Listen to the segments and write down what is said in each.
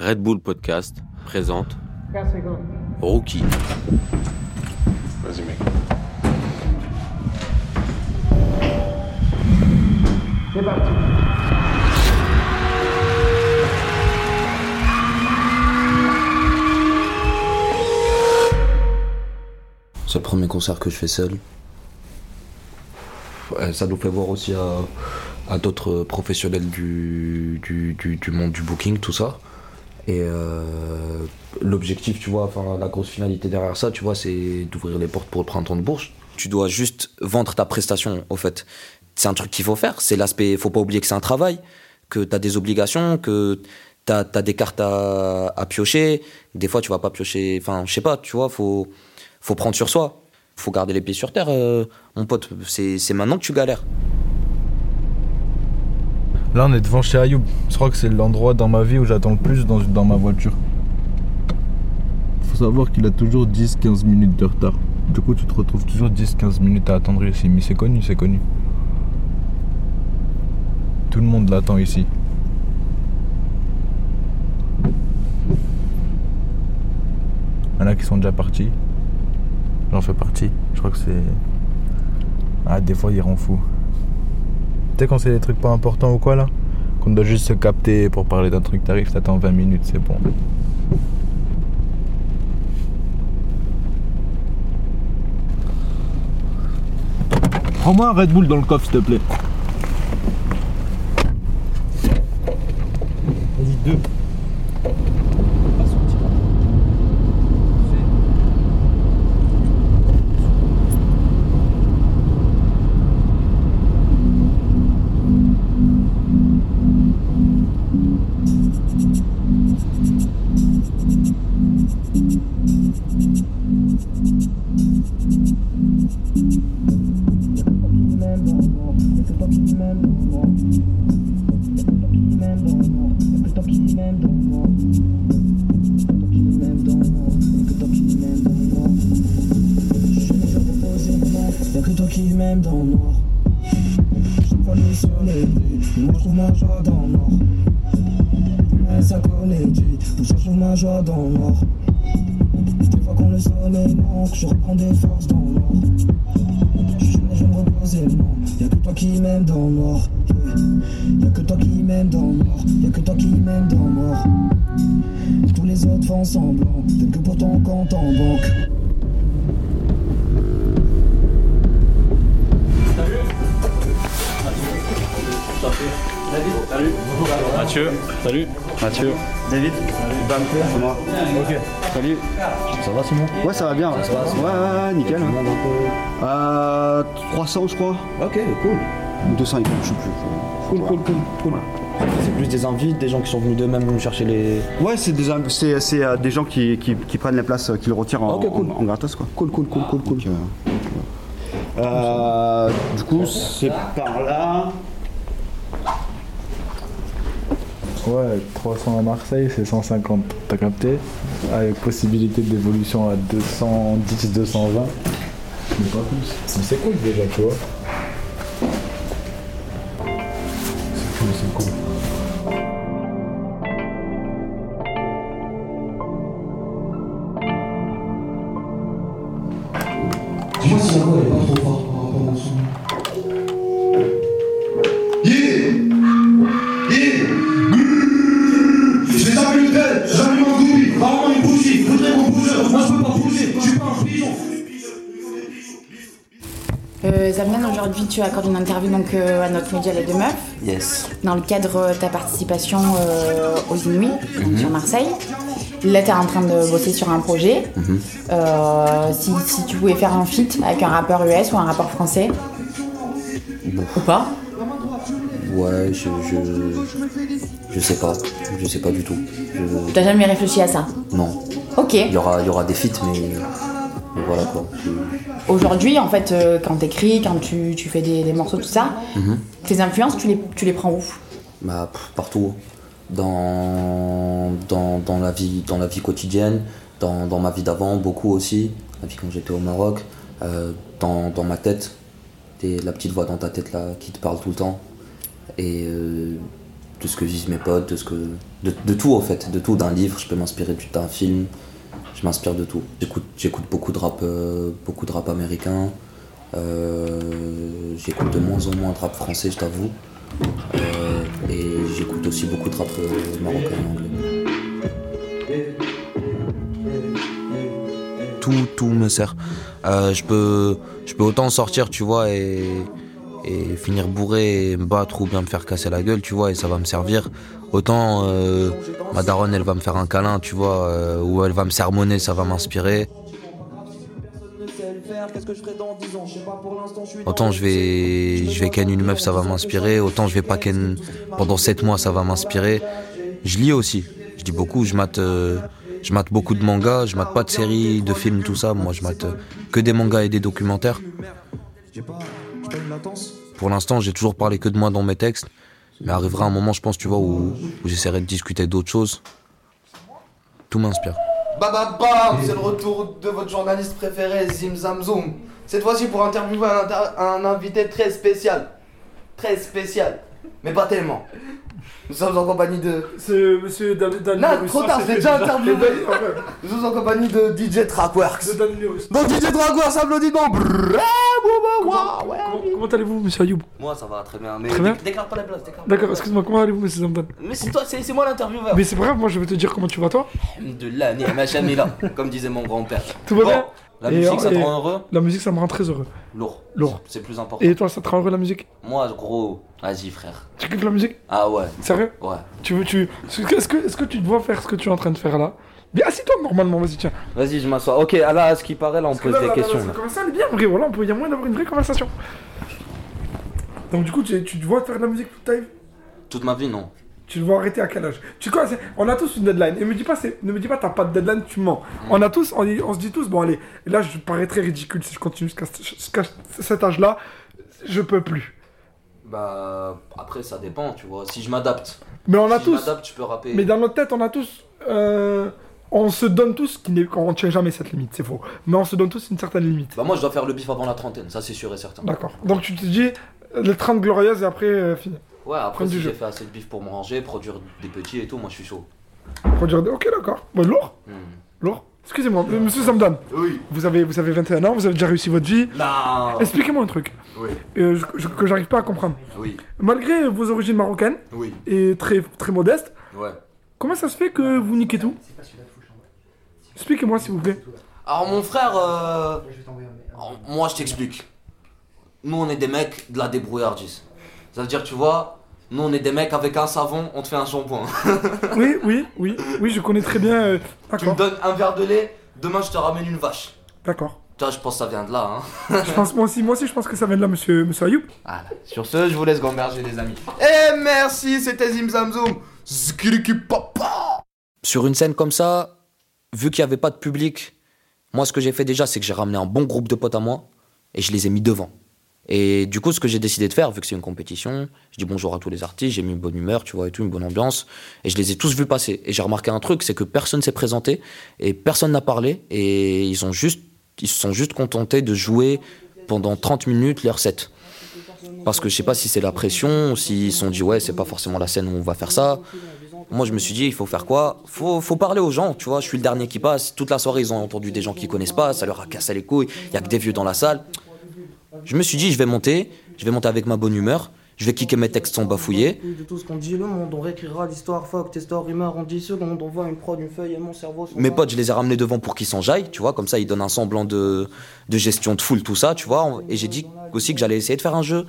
Red Bull Podcast présente Rookie. Vas-y, mec. C'est le premier concert que je fais seul. Ça nous fait voir aussi à, à d'autres professionnels du, du, du- du monde du booking, tout ça. Et euh, l'objectif, tu vois, enfin la grosse finalité derrière ça, tu vois, c'est d'ouvrir les portes pour le printemps de Bourges. Tu dois juste vendre ta prestation, au fait. C'est un truc qu'il faut faire. C'est l'aspect, faut pas oublier que c'est un travail, que tu as des obligations, que tu as, des cartes à, à piocher. Des fois, tu vas pas piocher, enfin, je sais pas, tu vois, faut, faut prendre sur soi. Faut garder les pieds sur terre, euh, mon pote. C'est maintenant que tu galères. Là, on est devant chez Ayoub. Je crois que c'est l'endroit dans ma vie où j'attends le plus dans, dans ma voiture. Faut savoir qu'il a toujours 10-15 minutes de retard. Du coup, tu te retrouves toujours 10-15 minutes à attendre ici. Mais c'est connu, c'est connu. Tout le monde l'attend ici. Il y en a qui sont déjà partis. J'en fais partie. Je crois que c'est. Ah, des fois, il rend fou. Sais, quand c'est des trucs pas importants ou quoi là Qu'on doit juste se capter pour parler d'un truc, t'arrives, t'attends 20 minutes, c'est bon. Prends-moi un Red Bull dans le coffre, s'il te plaît. Vas-y, deux. Soleil, moi je trouve ma joie dans le noir. Mais ça connaît, ça je trouve ma joie dans le noir. Des fois quand le soleil manque, je reprends des forces dans le noir. Je suis je me repose et non. Y'a que toi qui m'aimes dans le noir. Y'a que toi qui m'aimes dans le noir. Y'a que toi qui m'aimes dans le noir. Tous les autres font semblant, t'aimes que pour ton compte en banque. Mathieu, salut. Mathieu. David Bam, c'est moi. Ok. Salut. Ça va Simon? Ouais, ça va bien. Ça passe Ouais, ouais, ouais, nickel. Euh, 300 je crois. Ok, cool. 200 il faut, je sais plus. Cool, cool, cool, cool. C'est plus des invites, des gens qui sont venus d'eux-mêmes chercher les. Ouais, c'est des, c'est, c'est, euh, des gens qui, qui, qui prennent les places, euh, qui le retirent en, Ok, cool. en, en gratos quoi. Cool, cool, cool, cool, cool. Donc, euh, du coup, c'est par là. Ouais, 300 à Marseille, c'est 150. T'as capté Avec possibilité d'évolution à 210, 220. Mais pas plus. Mais c'est cool déjà, tu vois. C'est cool, c'est cool. Dis-moi si Tu accordes une interview donc, euh, à notre média Les Deux Meufs Yes. dans le cadre de ta participation euh, aux Inuits donc sur Marseille. Là tu es en train de bosser sur un projet. Euh, si, si tu pouvais faire un feat avec un rappeur US ou un rappeur français ou pas Ouais, je, je. Je sais pas. Je sais pas du tout. Je- T'as jamais réfléchi à ça? Non. Ok. Il y aura, il y aura des feats, mais. Voilà quoi. Aujourd'hui, en fait, euh, quand t'écris, quand tu, tu fais des, des morceaux, tout ça, Mhm. tes influences, tu les, tu les prends où? Bah, partout. Dans, dans, dans, la vie, dans la vie quotidienne, dans, dans ma vie d'avant, beaucoup aussi. La vie quand j'étais au Maroc, euh, dans, dans ma tête. T'es la petite voix dans ta tête là qui te parle tout le temps. Et euh, de ce que vivent mes potes, de, ce que, de, de tout en fait, de tout. D'un livre, je peux m'inspirer du- d'un film. Je m'inspire de tout. J'écoute, beaucoup de rap, euh, beaucoup de rap américain. Euh, j'écoute de moins en moins de rap français, je t'avoue. Euh, et j'écoute aussi beaucoup de rap marocain et anglais. Tout, tout me sert. Je peux, je peux autant sortir, tu vois, et, et finir bourré et me battre ou bien me faire casser la gueule, tu vois, et ça va me servir. Autant euh, ma daronne, elle va me faire un câlin, tu vois, euh, ou elle va me sermonner, ça va m'inspirer. Autant je vais, je vais ken une meuf, ça va m'inspirer. Autant je vais pas ken pendant 7 mois, ça va m'inspirer. Je lis aussi. Je lis beaucoup. Je mate, euh, je mate beaucoup de mangas. Je mate pas de séries, de films, tout ça. Moi, je mate que des mangas et des documentaires. Pour l'instant, j'ai toujours parlé que de moi dans mes textes. Mais arrivera un moment, je pense, tu vois, où, j'essaierai de discuter d'autres choses. Tout m'inspire. Bam bam, c'est le retour de votre journaliste préféré, Zim Zam Zoom. Cette fois-ci pour interviewer un, inter- un invité très spécial. Très spécial. Mais pas tellement. Nous sommes en compagnie de. C'est monsieur Dan Dan Non, Lewis. trop tard, c'était j'ai déjà déjà- interviewé. Nous sommes en compagnie de DJ Trackworks. De Dan Lewis. Donc DJ Trackworks, applaudissements. Ah, ouais, ouais. Comment, comment allez-vous, monsieur Ayoub? Moi ça va très bien, mais Très bien. dé- déclare pas la place, D'accord, excuse-moi, comment allez-vous, monsieur Zamdan Mais c'est toi, c'est moi l'intervieweur. Mais c'est pas grave, moi je vais te dire comment tu vas, toi? Alhamdulillah, ni'ma shamila, comme disait mon grand-père. Tout va Bon, bien? La Et, musique, ça te rend heureux La musique, ça me rend très heureux. Lourd. Lourd. C'est plus important. Et toi, ça te rend heureux la musique? Moi, gros, vas-y, frère. Tu kiffes la musique? Ah ouais. Sérieux? Ouais. Tu veux, tu. Est-ce que, est-ce que tu dois faire ce que tu es en train de faire là? Bien, assis-toi normalement, vas-y, tiens. Vas-y, je m'assois. Ok, là, à ce qui paraît, là, on pose Là, des là, questions. là, elle est bien, vrai, voilà, on peut, y a moyen d'avoir une vraie conversation. Donc, du coup, tu, tu te vois faire de la musique toute ta vie? Toute ma vie, non. Tu le vois arrêter à quel âge? Tu quoi On a tous une deadline. Et me dis pas, ne me dis pas, t'as pas de deadline, tu mens. On a tous, on, se dit tous, bon allez, là je parais très ridicule si je continue jusqu'à jusqu'à cet âge-là, je peux plus. Bah, après, ça dépend, tu vois. Si je m'adapte. Mais on a si tous. je je peux rapper. Mais dans notre tête, on a tous. euh, on se donne tous, qui n'est- on ne tient jamais cette limite, c'est faux. Mais on se donne tous une certaine limite. Bah, moi, je dois faire le bif avant la trentaine, ça, c'est sûr et certain. D'accord. Donc tu te dis, les 30 glorieuses et après, euh, fini. Ouais, après, si j'ai fait assez de bif pour me ranger, produire des petits et tout, moi, je suis chaud. Faut dire, ok, d'accord. Bon, lourd Hmm. Lourd Excusez-moi, monsieur Samdan. Oui. Vous avez, vous avez 21 ans, vous avez déjà réussi votre vie. Non. Expliquez-moi un truc. Oui. euh, je- je- que j'arrive pas à comprendre. Oui. Malgré vos origines marocaines Oui. et très, très modestes, Ouais. comment ça se fait que vous niquez tout? Expliquez-moi s'il vous plaît. Alors, mon frère, euh, alors, moi, je t'explique. Nous, on est des mecs de la débrouillardise. Ça veut dire, tu vois, nous, on est des mecs avec un savon, on te fait un shampoing. Oui, oui, oui, oui, je connais très bien. euh, tu me D'accord, donnes un verre de lait, demain, je te ramène une vache. d'accord. Toi, je pense que ça vient de là, hein. Je pense, moi aussi, moi aussi, je pense que ça vient de là, monsieur, monsieur Ayoub. Voilà. Sur ce, je vous laisse gamberger, les amis. Et merci, c'était Zim Zam Zoom. Zikiriki papa. Sur une scène comme ça, vu qu'il n'y avait pas de public, moi ce que j'ai fait déjà, c'est que j'ai ramené un bon groupe de potes à moi et je les ai mis devant. Et du coup, ce que j'ai décidé de faire, vu que c'est une compétition, je dis bonjour à tous les artistes, j'ai mis une bonne humeur, tu vois, et tout, une bonne ambiance, et je les ai tous vus passer. Et j'ai remarqué un truc, c'est que personne s'est présenté et personne n'a parlé, et ils ont juste, ils se sont juste contentés de jouer pendant 30 minutes leur set. Parce que je sais pas si c'est la pression, s'ils se sont dit ouais, c'est pas forcément la scène où on va faire ça. Moi, je me suis dit, il faut faire quoi? Faut, faut parler aux gens, tu vois. Je suis le dernier qui passe. Toute la soirée, ils ont entendu des gens qui connaissent pas. Ça leur a cassé les couilles. Il y a que des vieux dans la salle. Je me suis dit, je vais monter. Je vais monter avec ma bonne humeur. Je vais kicker mes textes sans bafouiller. De tout ce qu'on dit, le monde, on réécrira l'histoire, fuck tes stories, rumeurs en 10 secondes, on voit une prod, une feuille et mon cerveau. sont Mes potes, je les ai ramenés devant pour qu'ils s'enjaillent, tu vois. Comme ça, ils donnent un semblant de, de gestion de foule, tout ça, tu vois. Et j'ai dit aussi que j'allais essayer de faire un jeu,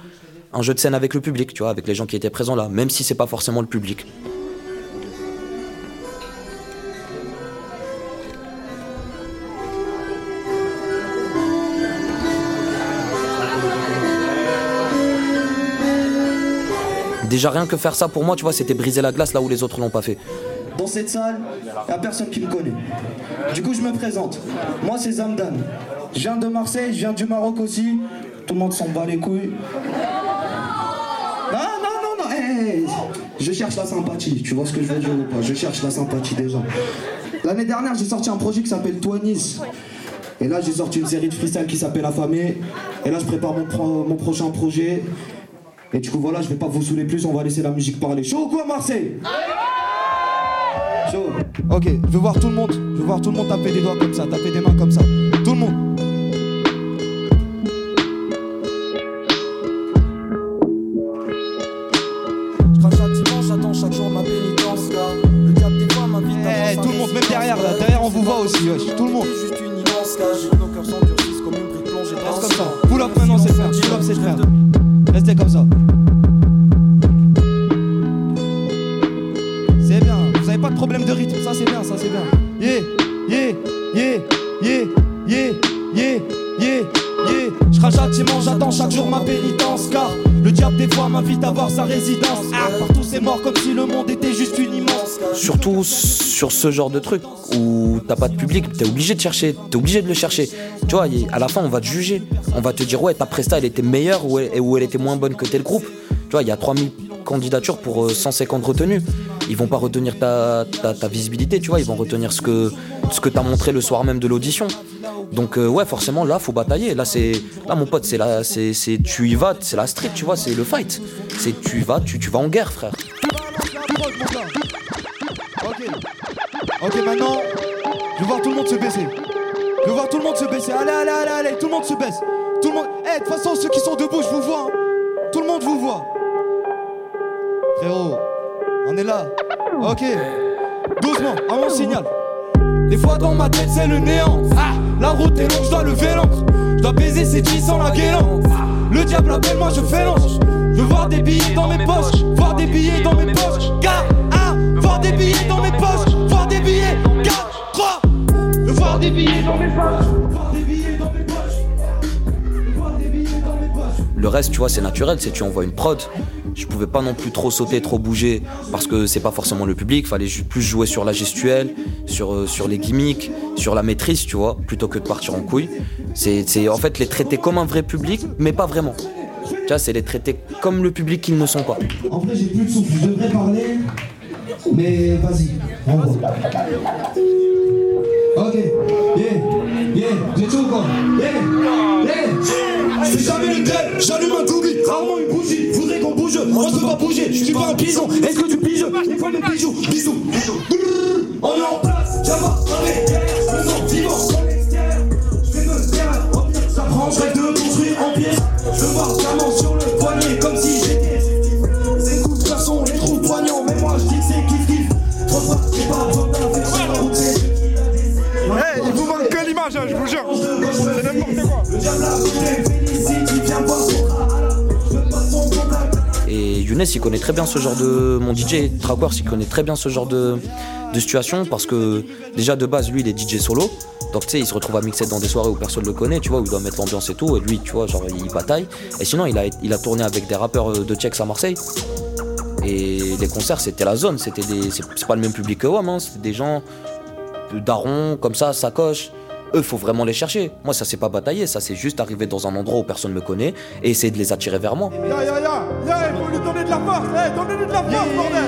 un jeu de scène avec le public, tu vois, avec les gens qui étaient présents là, même si c'est pas forcément le public. Déjà rien que faire ça pour moi, tu vois, c'était briser la glace là où les autres l'ont pas fait. Dans cette salle, il a personne qui me connaît. Du coup, je me présente. Moi, c'est Zamdan. Je viens de Marseille, je viens du Maroc aussi. Tout le monde s'en bat les couilles. Non, non, non, non. hey, je cherche la sympathie. Tu vois ce que je veux dire ou pas? Je cherche la sympathie des gens. L'année dernière, j'ai sorti un projet qui s'appelle Toinis. Et là, j'ai sorti une série de freestyle qui s'appelle Affamé. Et là, je prépare mon prochain projet. Et du coup, voilà, je vais pas vous saouler plus, on va laisser la musique parler. Chaud ou quoi, Marseille Chaud. Ok, je veux voir tout le monde. Je veux voir tout le monde taper des doigts comme ça, taper des mains comme ça. Tout le monde. Eh, tout le monde, même derrière là, derrière on vous voit aussi, wesh, tout le monde. juste une immense cage, nos cœurs s'endurcissent comme une brique plongée dans Reste comme ça. Pull up maintenant, c'est faire. Pull up, c'est faire. Restez comme ça. Problème de rythme, ça c'est bien, ça c'est bien. Yeah, yeah, yeah, yeah, yeah, yeah, yeah, yeah. Je crache j'attends chaque jour ma pénitence car le diable des fois m'invite à voir sa résidence. Ah, partout c'est mort comme si le monde était juste une immense. Surtout sur ce genre de truc où t'as pas de public, t'es obligé de chercher, t'es obligé de le chercher. Tu vois, à la fin, on va te juger. On va te dire, ouais, ta presta, elle était meilleure ou elle, ou elle était moins bonne que tel groupe. Tu vois, il y a 3000 candidatures pour euh, 150 retenues. Ils vont pas retenir ta, ta, visibilité, tu vois, ils vont retenir ce que, ce que t'as montré le soir même de l'audition. Donc, euh, ouais, forcément, là, faut batailler. Là, c'est, là, mon pote, c'est c'est, c'est, tu y vas, c'est la street, tu vois, c'est le fight. C'est, tu y vas, tu, tu vas en guerre, frère. Ok. Ok, maintenant, je veux voir tout le monde se baisser. Je veux voir tout le monde se baisser. Allez, allez, allez, allez, tout le monde se baisse. Tout le monde. Eh, de toute façon, ceux qui sont debout, je vous vois. hein. Tout le monde vous voit. Frérot, on est là. Ok. Doucement, à mon signal. Des fois dans ma tête c'est le néant. Ah, La route est longue, je dois lever l'encre Je dois baiser ces 10 sans la guélan. Le diable appelle moi je fais l'ange. Je veux voir des billets dans mes poches. Voir des billets dans mes poches. 4, 1, voir des billets dans mes poches. Voir des billets. 4, 3 Je Voir des billets dans mes poches. Le reste, tu vois, c'est naturel, c'est tu envoies une prod. Je pouvais pas non plus trop sauter, trop bouger, parce que c'est pas forcément le public. Fallait plus jouer sur la gestuelle, sur, euh, sur les gimmicks, sur la maîtrise, tu vois, plutôt que de partir en couille. C'est en fait les traiter comme un vrai public, mais pas vraiment. Tu vois, c'est les traiter comme le public qu'ils ne sont pas. En vrai j'ai plus de souffle, je devrais parler Mais vas-y, Ok, yeah, yeah, j'ai tout quoi Yeah, yeah. C'est jamais le tel, j'allume un doobie, rarement une bougie qu'on bouge, moi je peux pas bouger, je suis pas un pigeon. Est-ce que tu piges Il faut mes bijoux, bisous, bisous. On est en place, viens voir, allez, Il connaît très bien ce genre de. Mon DJ Trackworth, il connaît très bien ce genre de, situation parce que déjà de base, lui, il est DJ solo. Donc tu sais, il se retrouve à mixer dans des soirées où personne le connaît, tu vois, où il doit mettre l'ambiance et tout. Et lui, tu vois, genre, il bataille. Et sinon, il a, tourné avec des rappeurs euh, de Tchex à Marseille. Et les concerts, c'était la zone. C'était. C'est pas le même public que WAM, hein, C'était des gens de darons, comme ça, sacoche. Eux, faut vraiment les chercher. Moi, ça, c'est pas batailler. Ça, c'est juste arriver dans un endroit où personne me connaît et essayer de les attirer vers moi. Ya, ya, ya, ya, il faut lui donner de la force. Eh, donnez-lui de la force, bordel.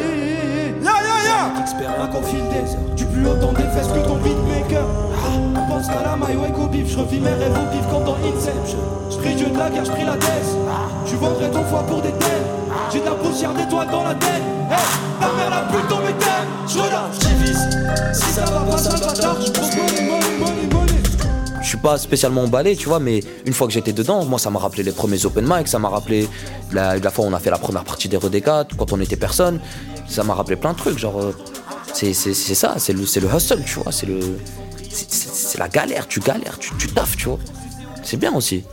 Ya, ya, ya. Expert un confiné, tu plus autant des fesses que ton beatmaker. Ah, On pense qu'à la maille, ouais, qu'au bif, je revis mes rêves au bif comme dans Inception. Je prie Dieu de la guerre, je prie la tête. Tu vendrais ton foie pour des têtes. J'ai de la poussière d'étoiles dans la tête. Hey, la mère la plus tombée tête. Je relâche, je divise. Si ça va pas, ça va tard. Je spécialement emballé, tu vois, mais une fois que j'étais dedans, moi ça m'a rappelé les premiers open mic, ça m'a rappelé la, fois où on a fait la première partie des Redéca, quand on était personne, ça m'a rappelé plein de trucs, genre euh, c'est ça, c'est le, hustle, tu vois, c'est la galère, tu galères, tu, tu taffes, tu vois. C'est bien aussi.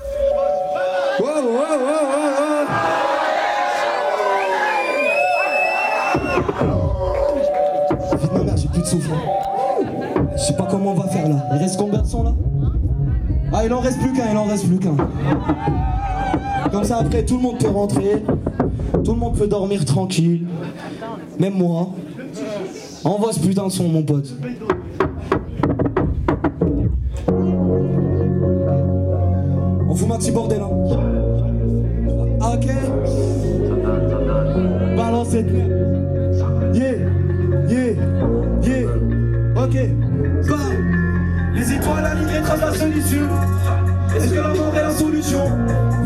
J'ai plus de souffle. Je sais pas comment on va faire là. Il reste combien de sons là? Il en reste plus qu'un, il en reste plus qu'un. Comme ça, après, tout le monde peut rentrer. Tout le monde peut dormir tranquille. Même moi. Envoie ce putain de son, mon pote. On fout un petit bordel, hein. Ah, Ok. Balance cette merde. Yeah, yeah, yeah. Ok. Les étoiles alignées tracent la solution. Est-ce que la mort est la solution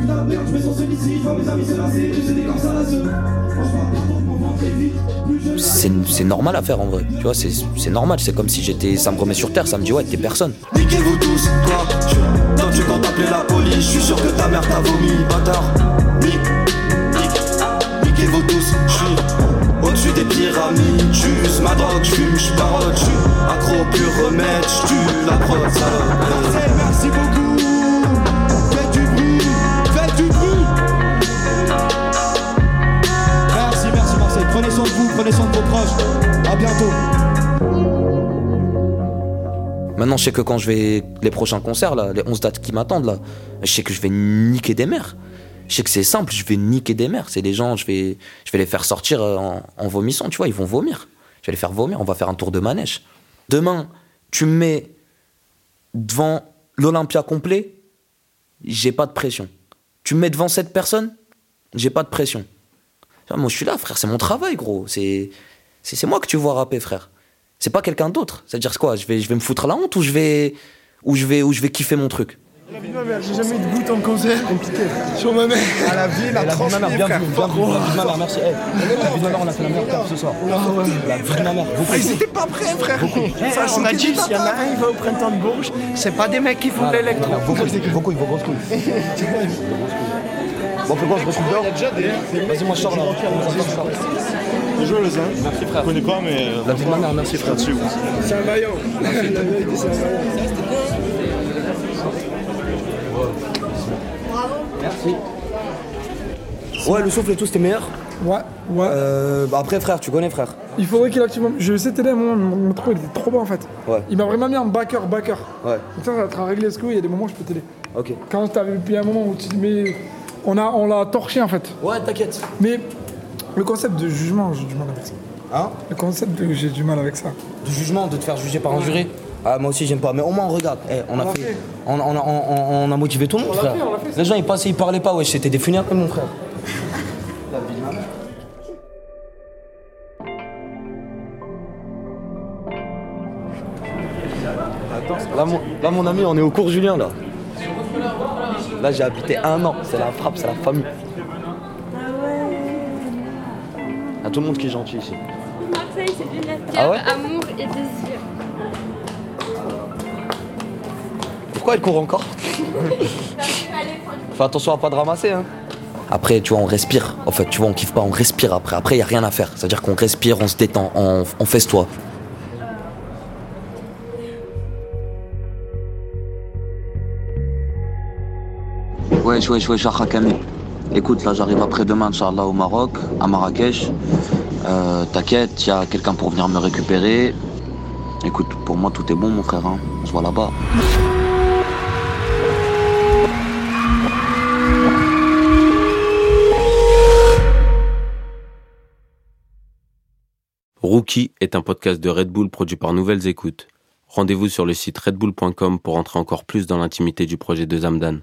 Putain de merde, je me sens. Je vois mes amis se lasser. Je sais des comme ça la seule. Franchement, pardon, mon ventre est vide. Plus je C'est normal à faire en vrai. Tu vois, c'est normal. C'est comme si j'étais. Ça me remet sur terre. Ça me dit, ouais, t'es personne. Niquez-vous tous, tu, Toi tu comptes appeler la police, je suis sûr que ta mère t'a vomi, bâtard Nique, nique, niquez-vous tous, je suis au-dessus des pyramides. J'use ma drogue, j'fume, j'parote, j'suis accro pur remède, j'tue la prod, Marseille, merci beaucoup. Faites du bruit, faites du bruit. Merci, merci Marseille, prenez soin de vous, prenez soin de vos proches. À bientôt. Maintenant, je sais que quand je vais. Les prochains concerts, là, les 11 dates qui m'attendent, là, je sais que je vais niquer des mères. Je sais que c'est simple, je vais niquer des mères. C'est des gens, je vais, je vais les faire sortir euh, en, vomissant, tu vois, ils vont vomir. Je vais les faire vomir, on va faire un tour de manège. Demain, tu me mets devant l'Olympia complet, j'ai pas de pression. Tu me mets devant cette personne, j'ai pas de pression. Vois, Moi, je suis là, frère, c'est mon travail, gros. C'est c'est moi que tu vois rapper, frère. C'est pas quelqu'un d'autre. C'est-à-dire c'est quoi Je vais, je vais me foutre la honte ou je vais, ou je vais, ou je vais kiffer mon truc? La vie de ma mère, j'ai jamais eu de goutte en concert. Compliqué. Sur ma mère. À la vie, la La vie de ma mère, transmis, bienvenue, frère. bienvenue. La vie de ma mère, merci. Eh, La vie de ma mère, on a fait la meilleure table ce soir. La vie de ma mère, beaucoup. Ah, ils étaient pas prêts, frère. Beaucoup. Ça, on a dit, s'il y en a un, il va au printemps de Bourges. C'est pas des mecs qui font de l'électro. Beaucoup, beaucoup, il faut grosse couille. Bon, on fait quoi, je retrouve dehors Vas-y, moi je sors là. Sors. C'est joueuse, hein Merci frère. Je connais pas, mais. euh, La vie de ma mère, merci frère. C'est un maillot. La vérité, c'est un maillot. Merci. Ouais, le souffle et tout, c'était meilleur Ouais, ouais. Euh, bah après, frère, tu connais, frère. Il faudrait qu'il active. Je sais t'aider à un moment, mon, mon trou il était trop bas en fait. Ouais. Il m'a vraiment mis en backer, backer. Ouais. Donc ça, ça va te régler ce coup, il y a des moments où je peux t'aider. Ok. Quand t'avais puis un moment où tu mais on a on l'a torché en fait. Ouais, t'inquiète. Mais le concept de jugement, j'ai du mal avec ça. Hein? Le concept de j'ai du mal avec ça. De jugement, de te faire juger par un juré ah, moi aussi j'aime pas, mais au moins regarde, Eh, on, a On fait, fait. On, on a, on- on a motivé tout le monde, On frère. fait, on Les gens ils passaient, ils parlaient pas, ouais, c'était des funérailles, mon frère. Là mon, là mon ami, on est au cours Julien là. Là j'ai habité un an, c'est la frappe, c'est la famille. Il y a tout le monde qui est gentil ici. Marseille, c'est une Ah ouais amour et désir. Pourquoi elle court encore Fais attention à pas de ramasser hein. Après, tu vois, on respire. En fait, tu vois, on kiffe pas, on respire après. Après, il y a rien à faire. C'est-à-dire qu'on respire, on se détend, on, on fesse-toi. Wesh, wesh, wesh, Hakami. Écoute, là, j'arrive après-demain, Inch'Allah, au Maroc, à Marrakech. Euh, T'inquiète, il y a quelqu'un pour venir me récupérer. Écoute, pour moi, tout est bon, mon frère. hein. On se voit là-bas. Rookie est un podcast de Red Bull produit par Nouvelles Écoutes. Rendez-vous sur le site redbull.com pour entrer encore plus dans l'intimité du projet de Zamdan.